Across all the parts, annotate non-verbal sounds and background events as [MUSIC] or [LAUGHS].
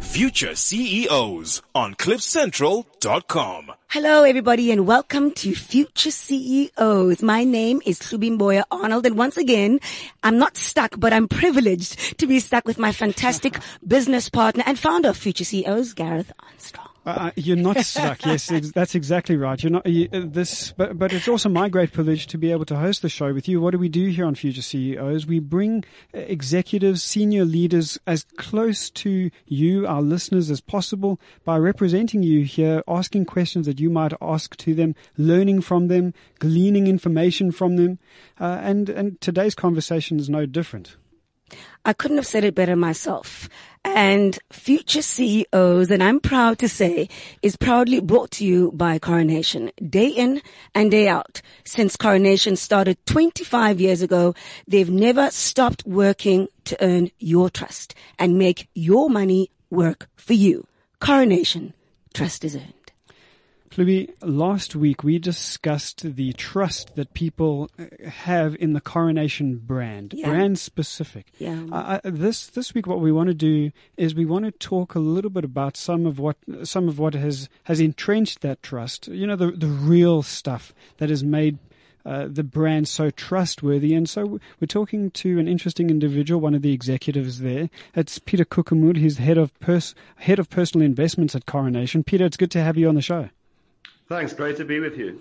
Future CEOs on CliffCentral.com. Hello, everybody, and welcome to Future CEOs. My name is Subimboya Arnold, and once again, I'm not stuck, but I'm privileged to be stuck with my fantastic [LAUGHS] business partner and founder of Future CEOs, Gareth Armstrong. Uh, uh, you're not stuck. yes, that's exactly right. You're not you, uh, this, but but it's also my great privilege to be able to host the show with you. What do we do here on Future CEOs? We bring uh, executives, senior leaders, as close to you, our listeners, as possible by representing you here, asking questions that you might ask to them, learning from them, gleaning information from them, uh, and and today's conversation is no different. I couldn't have said it better myself. And future CEOs, and I'm proud to say, is proudly brought to you by Coronation. Day in and day out. Since Coronation started 25 years ago, they've never stopped working to earn your trust and make your money work for you. Coronation. Trust is earned. Louis, last week we discussed the trust that people uh, have in the Coronation brand, Yeah. brand specific. Yeah. Uh, uh, this this week, what we want to do is we want to talk a little bit about some of what some of what has has entrenched that trust. You know, the the real stuff that has made. Uh, the brand so trustworthy, and so we're talking to an interesting individual, one of the executives there. It's Peter Koekemoer. He's head of pers- head of personal investments at Coronation. Peter, it's good to have you on the show. Thanks. Great to be with you.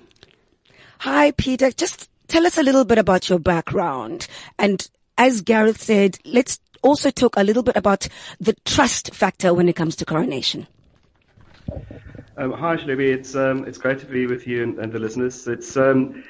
Hi, Peter. Just tell us a little bit about your background. And as Gareth said, let's also talk a little bit about the trust factor when it comes to coronation. Um, hi, Shlubi. It's um, it's great to be with you and, and the listeners. It's um,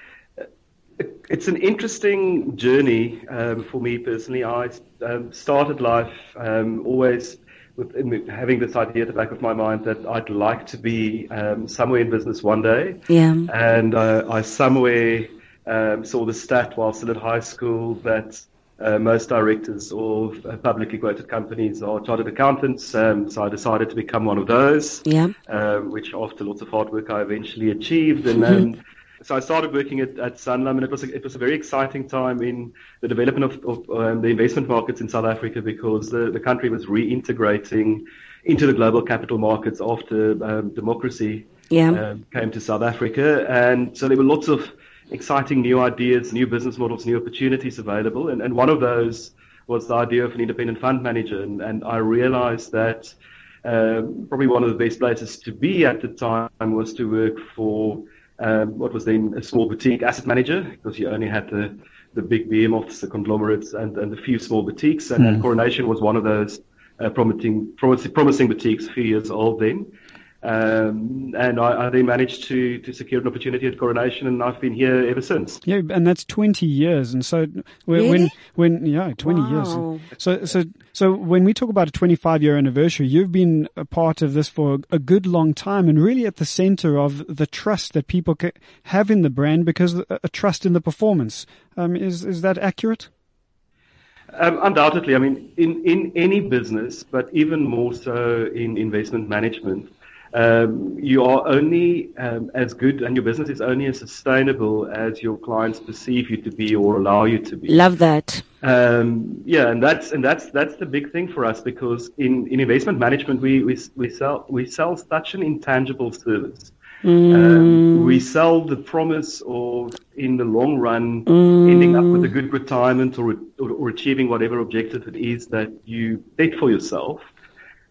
it's an interesting journey um, for me personally. I um, started life um, always with in having this idea at the back of my mind that I'd like to be um, somewhere in business one day. Yeah. And uh, I somewhere um, saw the stat while still at high school that uh, most directors of uh, publicly quoted companies are chartered accountants. Um, so I decided to become one of those, Yeah. um, which after lots of hard work I eventually achieved. And um, [LAUGHS] so I started working at, at Sanlam, and it was a, it was a very exciting time in the development of, of um, the investment markets in South Africa because the, the country was reintegrating into the global capital markets after um, democracy Yeah. um, came to South Africa, and so there were lots of exciting new ideas, new business models, new opportunities available, and, and one of those was the idea of an independent fund manager, and, and I realized that um, probably one of the best places to be at the time was to work for um, what was then a small boutique asset manager, because you only had the the big behemoths, the conglomerates, and, and a few small boutiques, and, and Coronation was one of those uh, promising, promising promising boutiques, a few years old then. Um, and I, I then managed to, to secure an opportunity at Coronation, and I've been here ever since. Yeah, and that's twenty years, and so when when, Really? when yeah, twenty Wow. years. So so so when we talk about a twenty-five year anniversary, you've been a part of this for a good long time, and really at the center of the trust that people have in the brand because a, a trust in the performance. Um, is is that accurate? Um, undoubtedly, I mean, in, in any business, but even more so in investment management, um, you are only um, as good and your business is only as sustainable as your clients perceive you to be or allow you to be. Love that. Um, yeah, and that's and that's that's the big thing for us because in, in investment management we, we we sell we sell such an intangible service. Um, we sell the promise of in the long run ending up with a good retirement or, or or achieving whatever objective it is that you set for yourself.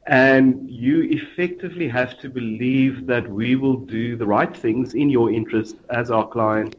And you effectively have to believe that we will do the right things in your interest as our client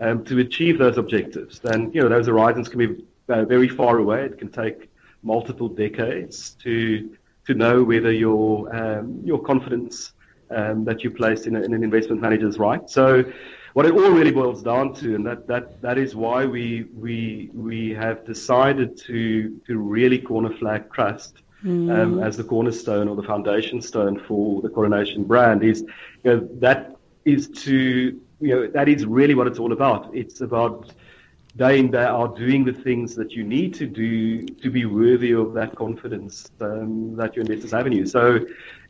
um, to achieve those objectives. And, you know, those horizons can be uh, very far away. It can take multiple decades to, to know whether your, um, your confidence um, that you place in, a, in an investment manager is right. So what it all really boils down to, and that, that, that is why we, we, we have decided to, to really corner flag trust um, as the cornerstone or the foundation stone for the Coronation brand is, you know, that is to, you know, that is really what it's all about. It's about day in, day out doing the things that you need to do to be worthy of that confidence um, that your investors have in you. So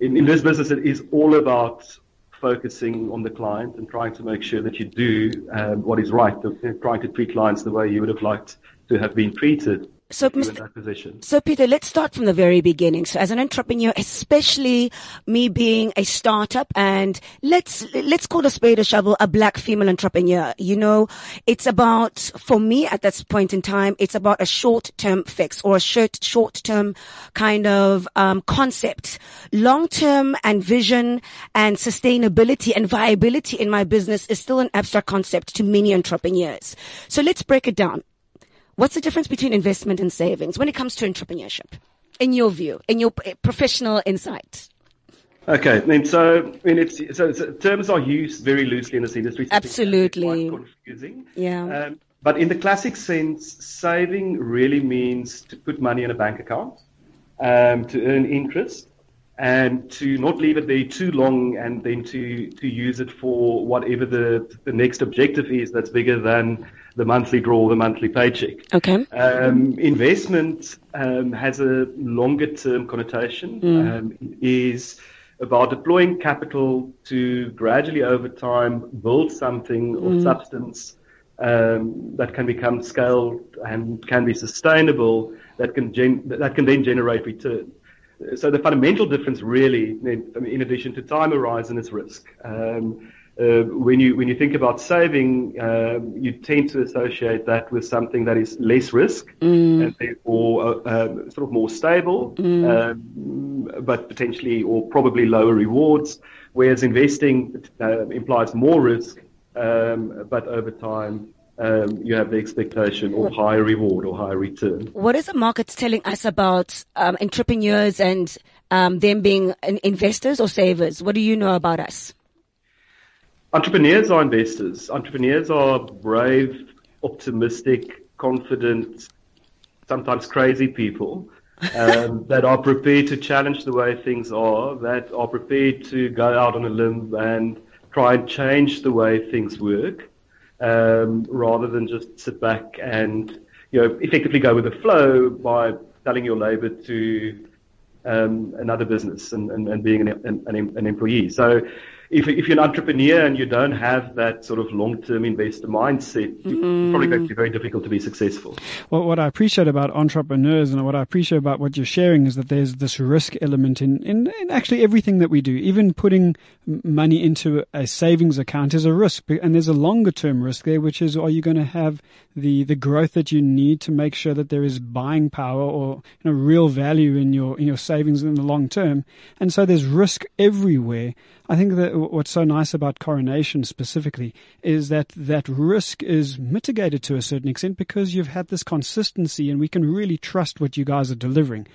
in, in this business, it is all about focusing on the client and trying to make sure that you do um, what is right, trying to treat clients the way you would have liked to have been treated. So, Mr. that. So, Peter, let's start from the very beginning. So, as an entrepreneur, especially me being a startup, and let's let's call a spade a shovel, a black female entrepreneur. You know, it's about for me at this point in time, it's about a short term fix or a short short term kind of um, concept. Long term and vision and sustainability and viability in my business is still an abstract concept to many entrepreneurs. So, let's break it down. What's the difference between investment and savings when it comes to entrepreneurship? In your view, in your professional insight? Okay, I mean, so I mean, it's so, so terms are used very loosely in this industry. Absolutely. quite confusing. Yeah. Um, but in the classic sense, saving really means to put money in a bank account, um, to earn interest, and to not leave it there too long, and then to to use it for whatever the the next objective is that's bigger than the monthly draw, the monthly paycheck. Okay. Um, investment um, has a longer term connotation. Um, it is about deploying capital to gradually over time build something of substance um, that can become scaled and can be sustainable that can gen- that can then generate return. So the fundamental difference really, in, in addition to time horizon, is risk. Um, uh, when you when you think about saving, um, you tend to associate that with something that is less risk and therefore uh, um, sort of more stable, um, but potentially or probably lower rewards. Whereas investing uh, implies more risk, um, but over time um, you have the expectation of higher reward or higher return. What is the market telling us about um, entrepreneurs and um, them being in- investors or savers? What do you know about us? Entrepreneurs are investors. Entrepreneurs are brave, optimistic, confident, sometimes crazy people um, [LAUGHS] that are prepared to challenge the way things are, that are prepared to go out on a limb and try and change the way things work, um, rather than just sit back and you know effectively go with the flow by selling your labor to um, another business and, and, and being an, an, an employee. So if, if you're an entrepreneur and you don't have that sort of long-term investor mindset, it's mm. probably going to be very difficult to be successful. Well, what I appreciate about entrepreneurs and what I appreciate about what you're sharing is that there's this risk element in, in, in actually everything that we do. Even putting money into a savings account is a risk, and there's a longer term risk there, which is are you going to have the, the growth that you need to make sure that there is buying power or you know, real value in your in your savings in the long term? And so there's risk everywhere. I think that what's so nice about coronation specifically is that that risk is mitigated to a certain extent because you've had this consistency and we can really trust what you guys are delivering.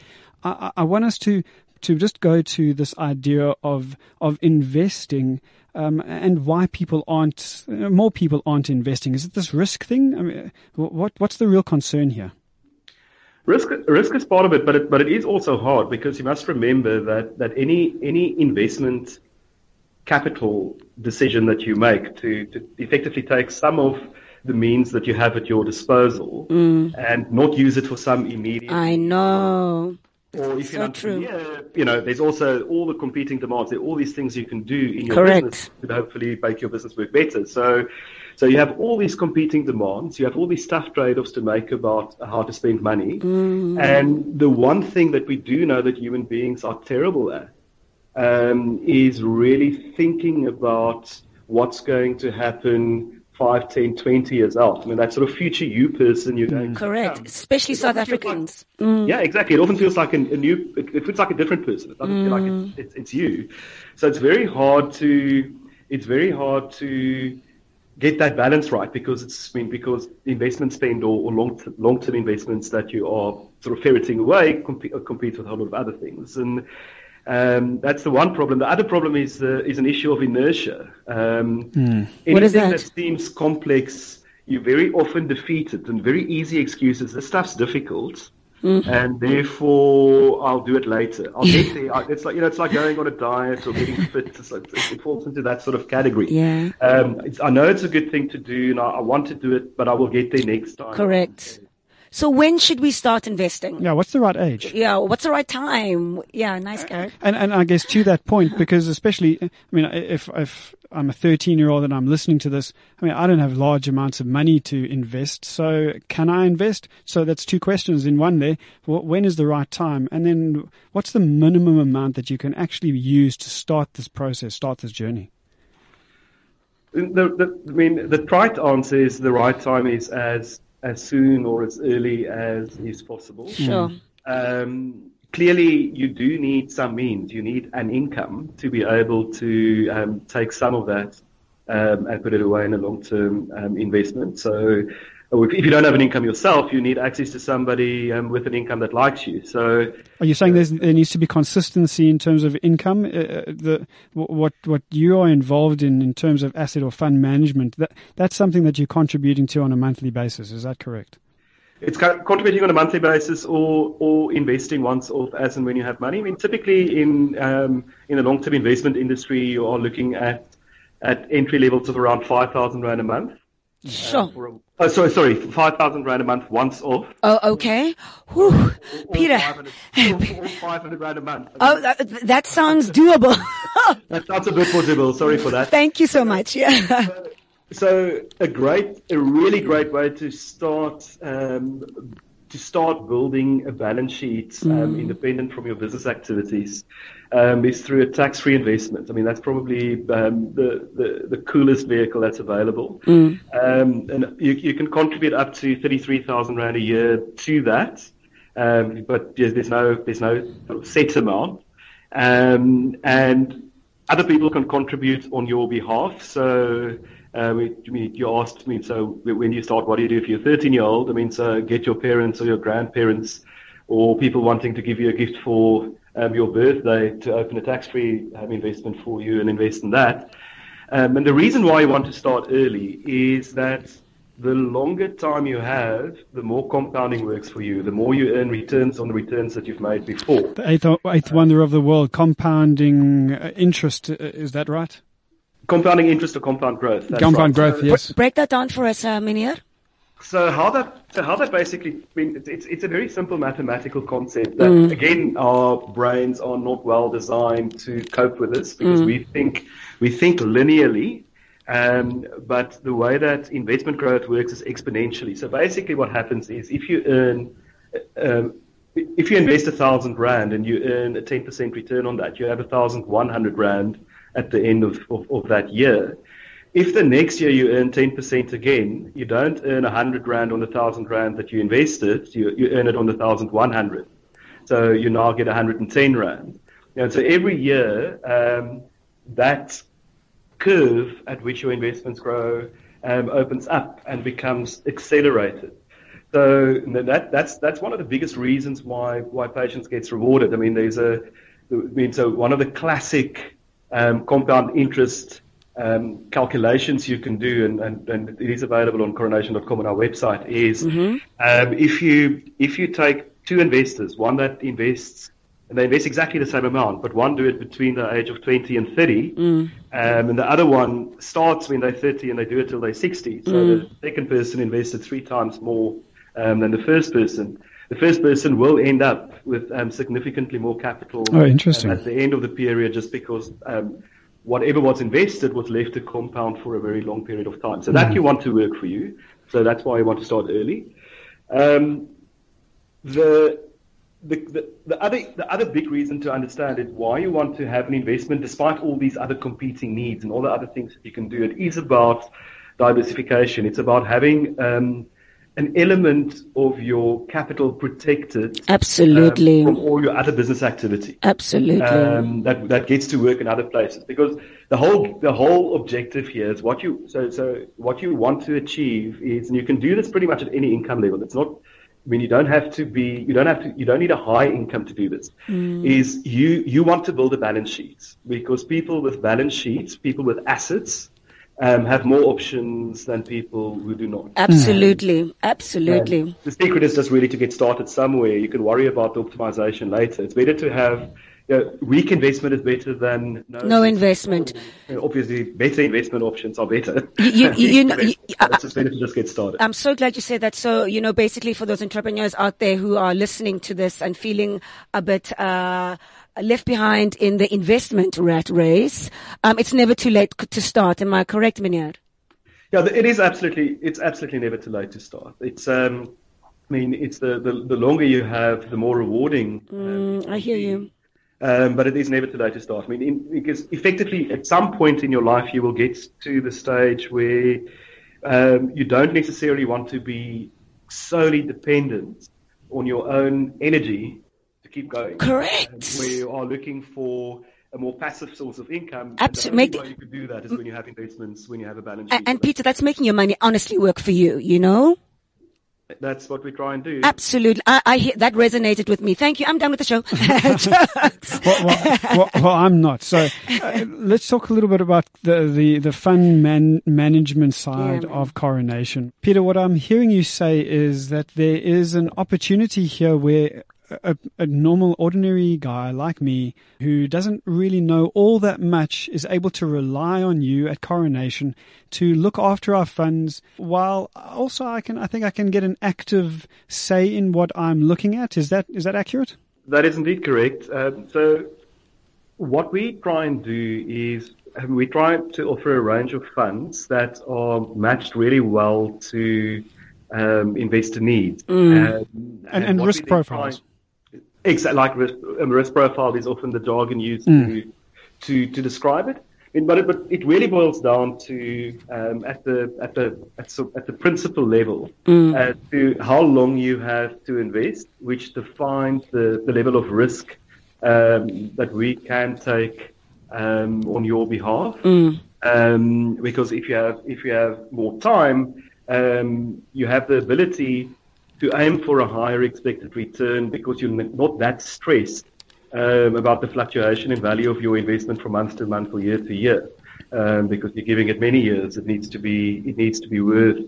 I, I want us to to just go to this idea of of investing um, and why people aren't more people aren't investing. Is it this risk thing? I mean, what what's the real concern here? Risk, risk is part of it, but it, but it is also hard because you must remember that, that any, any investment capital decision that you make to, to effectively take some of the means that you have at your disposal and not use it for some immediate I know. or if you're So true. entrepreneur, you know, there's also all the competing demands. There are all these things you can do in your Correct. business to hopefully make your business work better. So, so you have all these competing demands. You have all these tough trade-offs to make about how to spend money. Mm. And the one thing that we do know that human beings are terrible at um, is really thinking about what's going to happen 5, 10, 20 years out. I mean, that sort of future you person you're going Correct. become. Especially It South feels like- Africans. Mm. yeah, exactly. It often feels like a, a new. It, it feels like a different person. It doesn't feel like Mm. it's, it's, you. So it's very hard to. It's very hard to get that balance right because it's I mean because investment spend or, or long long term investments that you are sort of ferreting away compete, compete with a whole lot of other things and. Um, that's the one problem. The other problem is uh, is an issue of inertia. Um, What is anything that? seems complex, you're very often defeated and very easy excuses. This stuff's difficult. Mm-hmm. And therefore, I'll do it later. I'll get there. It's like you know, it's like going on a diet or getting fit. It's like, it, it falls into that sort of category. Yeah. Um, it's, I know it's a good thing to do, and I, I want to do it, but I will get there next time. Correct. So when should we start investing? Yeah, what's the right age? Yeah, what's the right time? Yeah, nice, uh, guy. And and I guess to that point, because especially, I mean, if if I'm a 13 year old and I'm listening to this, I mean, I don't have large amounts of money to invest. So can I invest? So that's two questions in one there. When is the right time? And then what's the minimum amount that you can actually use to start this process, start this journey? The, the, I mean, the right answer is the right time is as as soon or as early as is possible. Sure. Um, clearly, you do need some means. You need an income to be able to um, take some of that um, and put it away in a long-term um, investment. So if you don't have an income yourself, you need access to somebody um, with an income that likes you. So, are you saying there needs to be consistency in terms of income? Uh, uh the what what you are involved in in terms of asset or fund management that that's something that you're contributing to on a monthly basis. Is that correct? It's contributing on a monthly basis or or investing once off as and when you have money. I mean, typically in um, in the long term investment industry, you are looking at at entry levels of around five thousand rand a month. Sure. Uh, oh, sorry, sorry, five thousand rand a month once off. Oh, okay. Whew. Or, Peter. 500, rand a month. oh, that, that sounds doable. [LAUGHS] that sounds a bit more doable. Sorry for that. Thank you so much. Yeah. So, a great, a really great way to start um, to start building a balance sheet um, mm. independent from your business activities um, is through a tax-free investment. I mean, that's probably um, the, the, the coolest vehicle that's available. Mm. Um, and you, you can contribute up to 33,000 Rand a year to that. Um, but there's no, there's no set amount. Um, and other people can contribute on your behalf. So, um, you asked me, so when you start, what do you do if you're 13 year old? I mean, so get your parents or your grandparents or people wanting to give you a gift for um, your birthday to open a tax-free um, investment for you and invest in that. Um, and the reason why you want to start early is that the longer time you have, the more compounding works for you. The more you earn returns on the returns that you've made before. The eighth, eighth wonder of the world, compounding uh, interest. Uh, is that right? Compounding interest or compound growth. Compound right. growth, yes. Break that down for us, uh, Meneer. So how that so how that basically I mean it's it's a very simple mathematical concept that mm. again our brains are not well designed to cope with this because mm. we think we think linearly um, but the way that investment growth works is exponentially. So basically what happens is if you earn um, if you invest a thousand rand and you earn a 10% return on that, you have a thousand one hundred rand at the end of, of, of that year. If the next year you earn 10% again, you don't earn 100 Rand on the 1,000 Rand that you invested, you, you earn it on the 1,100. So you now get 110 Rand. And so every year, um, that curve at which your investments grow um, opens up and becomes accelerated. So that, that's that's one of the biggest reasons why why patience gets rewarded. I mean, there's a I mean, so one of the classic um, compound interest um, calculations you can do, and, and, and, it is available on coronation.com on our website, is mm-hmm. um, if you if you take two investors, one that invests and they invest exactly the same amount, but one do it between the age of 20 and 30, mm. um, and the other one starts when they're 30 and they do it till they're 60. So mm. the second person invested three times more um, than the first person. The first person will end up with um, significantly more capital oh, interesting. at the end of the period just because um, whatever was invested was left to compound for a very long period of time. So mm-hmm. that you want to work for you. So that's why you want to start early. Um, the, the, the, the, other, the other big reason to understand it, why you want to have an investment despite all these other competing needs and all the other things that you can do, it is about diversification. It's about having um, an element of your capital protected. Absolutely. Um, from all your other business activity. Absolutely. Um, that, that gets to work in other places because the whole, the whole objective here is what you, so, so what you want to achieve is, and you can do this pretty much at any income level. It's not, I mean, you don't have to be, you don't have to, you don't need a high income to do this. Mm. Is you, you want to build a balance sheet because people with balance sheets, people with assets, um, have more options than people who do not. Absolutely, absolutely. Um, the secret is just really to get started somewhere. You can worry about the optimization later. It's better to have you know, weak investment is better than no, No investment. You know, obviously, better investment options are better. You- you- [LAUGHS] you- you know- you- But it's just better to just get started. I'm so glad you said that. So, you know, basically for those entrepreneurs out there who are listening to this and feeling a bit, uh, left behind in the investment rat race, um, it's never too late to start. Am I correct, Minyard? Yeah, it is absolutely. It's absolutely never too late to start. It's. Um, I mean, it's the, the the longer you have, the more rewarding. um, Mm, I hear you. Um, but it is never too late to start. I mean, in, because effectively, at some point in your life, you will get to the stage where um, you don't necessarily want to be solely dependent on your own energy keep going. Correct. Where you are looking for a more passive source of income. Absolutely. The make- only way you could do that is when you have investments, when you have a balance sheet. and Peter, that's making your money honestly work for you, you know? That's what we try and do. Absolutely. I, I hear that resonated with me. Thank you. I'm done with the show. [LAUGHS] [LAUGHS] Well, well, well, well, I'm not. So uh, let's talk a little bit about the, the, the fund man, management side Yeah, man. of Coronation. Peter, what I'm hearing you say is that there is an opportunity here where a, a normal, ordinary guy like me who doesn't really know all that much is able to rely on you at Coronation to look after our funds while also I can, I think I can get an active say in what I'm looking at. Is that, is that accurate? That is indeed correct. Um, so, what we try and do is we try to offer a range of funds that are matched really well to um, investor needs Um, And- and what risk profiles. try- Exactly, like risk, um, risk profile is often the jargon used to, to to describe it. But it, but it really boils down to um, at the at the at, so, at the principal level uh, to how long you have to invest, which defines the, the level of risk um, that we can take um, on your behalf. Um, because if you have if you have more time, um, you have the ability to aim for a higher expected return because you're not that stressed um, about the fluctuation in value of your investment from month to month or year to year. Um, because you're giving it many years, it needs to be it needs to be worth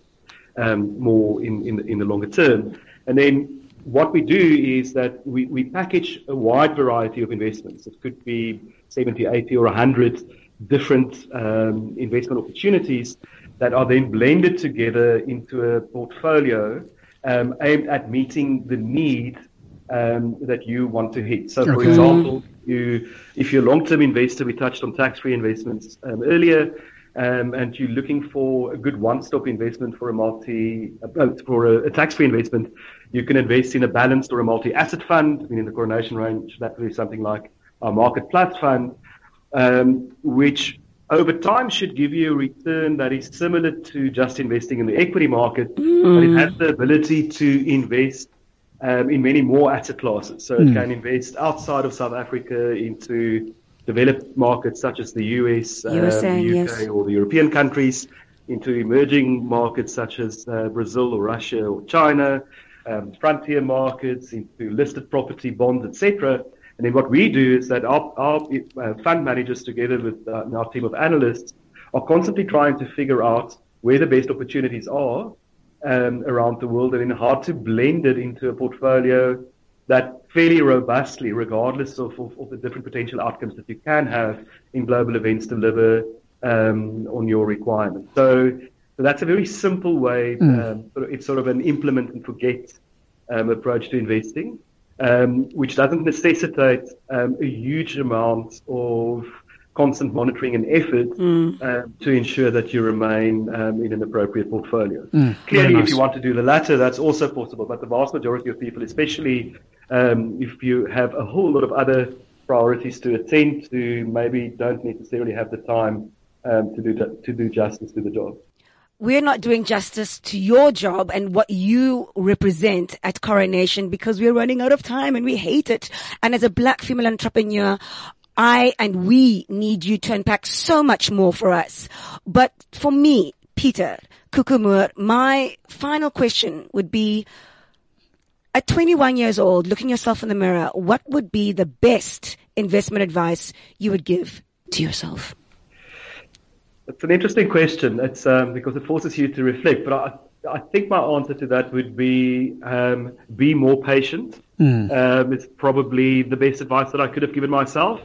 um, more in, in in the longer term. And then what we do is that we, we package a wide variety of investments. It could be 70, 80, or 100 different um, investment opportunities that are then blended together into a portfolio um, aimed at meeting the need um, that you want to hit. So, for Okay. example, you, if you're a long-term investor, we touched on tax-free investments um, earlier, um, and you're looking for a good one-stop investment for a multi, uh, for a, a tax-free investment, you can invest in a balanced or a multi-asset fund. I mean, in the Coronation range, that would be something like our Market Plus fund, um, which over time should give you a return that is similar to just investing in the equity market, but it has the ability to invest um, in many more asset classes. So it can invest outside of South Africa into developed markets such as the US, were uh, the UK, yes. or the European countries, into emerging markets such as uh, Brazil or Russia or China, um, frontier markets, into listed property, bonds, etc. And then what we do is that our, our uh, fund managers, together with uh, our team of analysts, are constantly trying to figure out where the best opportunities are um, around the world and then how to blend it into a portfolio that fairly robustly, regardless of, of, of the different potential outcomes that you can have in global events, deliver um, on your requirements. So, so that's a very simple way. Um, it's sort of an implement and forget um, approach to investing, um, which doesn't necessitate um, a huge amount of constant monitoring and effort um, to ensure that you remain um, in an appropriate portfolio. Clearly, nice. if you want to do the latter, that's also possible. But the vast majority of people, especially um, if you have a whole lot of other priorities to attend to, maybe don't necessarily have the time um, to do to do justice to the job. We're not doing justice to your job and what you represent at Coronation because we're running out of time and we hate it. And as a black female entrepreneur, I and we need you to unpack so much more for us. But for me, Peter Koekemoer, my final question would be, at 21 years old, looking yourself in the mirror, what would be the best investment advice you would give to yourself? It's an interesting question. It's um, because it forces you to reflect. But I, I think my answer to that would be um, be more patient Um, it's probably the best advice that I could have given myself.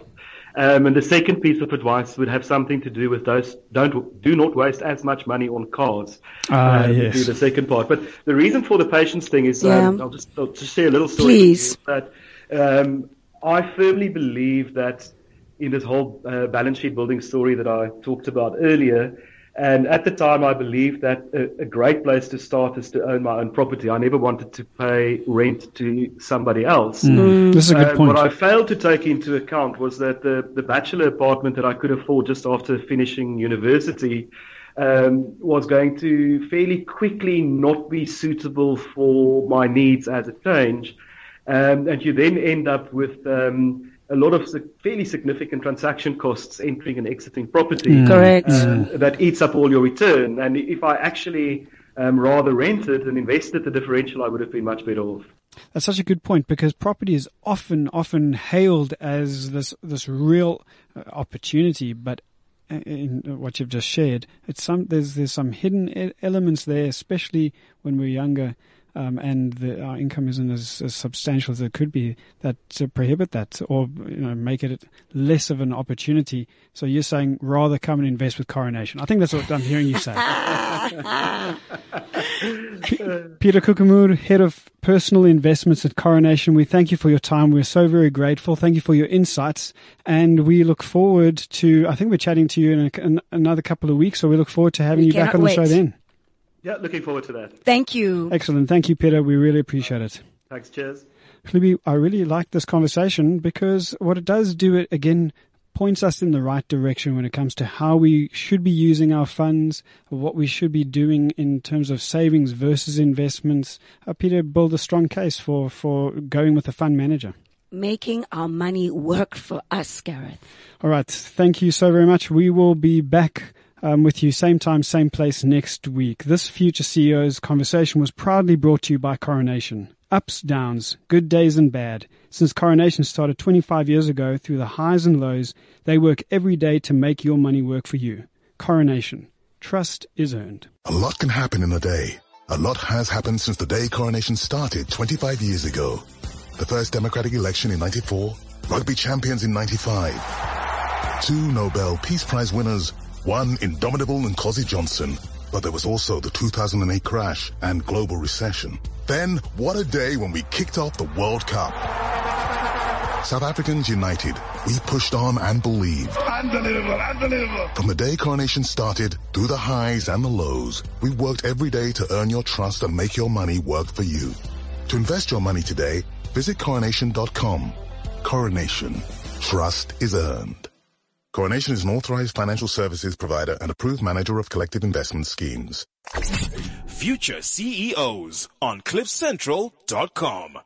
Um, and the second piece of advice would have something to do with those don't do not waste as much money on cars. Ah, um, yes. Do the second part, but the reason for the patience thing is Yeah. um, I'll just I'll just share a little story. Please. That um, I firmly believe that in this whole uh, balance sheet building story that I talked about earlier. And at the time, I believed that a, a great place to start is to own my own property. I never wanted to pay rent to somebody else. This is a good Um, point. What I failed to take into account was that the, the bachelor apartment that I could afford just after finishing university um, was going to fairly quickly not be suitable for my needs as a change. Um, and you then end up with um, a lot of fairly significant transaction costs entering and exiting property. Correct. Um, that eats up all your return. And if I actually um, rather rented and invested the differential, I would have been much better off. That's such a good point because property is often, often hailed as this, this real uh, opportunity, but uh, in what you've just shared, it's some, there's, there's some hidden elements there, especially when we're younger. Um, and the, our income isn't as, as substantial as it could be that to prohibit that or you know make it less of an opportunity. So you're saying rather come and invest with Coronation. I think that's what I'm hearing you say. [LAUGHS] Peter Koekemoer, Head of Personal Investments at Coronation, we thank you for your time. We're so very grateful. Thank you for your insights. And we look forward to, I think we're chatting to you in, a, in another couple of weeks, so we look forward to having We you back on the wait. show then. Yeah, looking forward to that. Thank you. Excellent. Thank you, Peter. We really appreciate it. Thanks. Cheers. Libby, I really like this conversation because what it does do it again points us in the right direction when it comes to how we should be using our funds, what we should be doing in terms of savings versus investments. Uh, Peter build a strong case for, for going with a fund manager. Making our money work for us, Gareth. All right. Thank you so very much. We will be back um, with you same time, same place next week. This Future CEOs conversation was proudly brought to you by Coronation. Ups, downs, good days and bad. Since Coronation started 25 years ago, through the highs and lows, they work every day to make your money work for you. Coronation. Trust is earned. A lot can happen in a day. A lot has happened since the day coronation started 25 years ago. The first democratic election in 94, rugby champions in 95, two Nobel Peace Prize winners, one indomitable Nkosi Johnson, but there was also the 2008 crash and global recession. Then, what a day when we kicked off the World Cup. South Africans united. We pushed on and believed. Unbelievable, unbelievable. From the day coronation started, through the highs and the lows, we worked every day to earn your trust and make your money work for you. To invest your money today, visit coronation.com. Coronation. Trust is earned. Coronation is an authorized financial services provider and approved manager of collective investment schemes. Future CEOs on CliffCentral.com.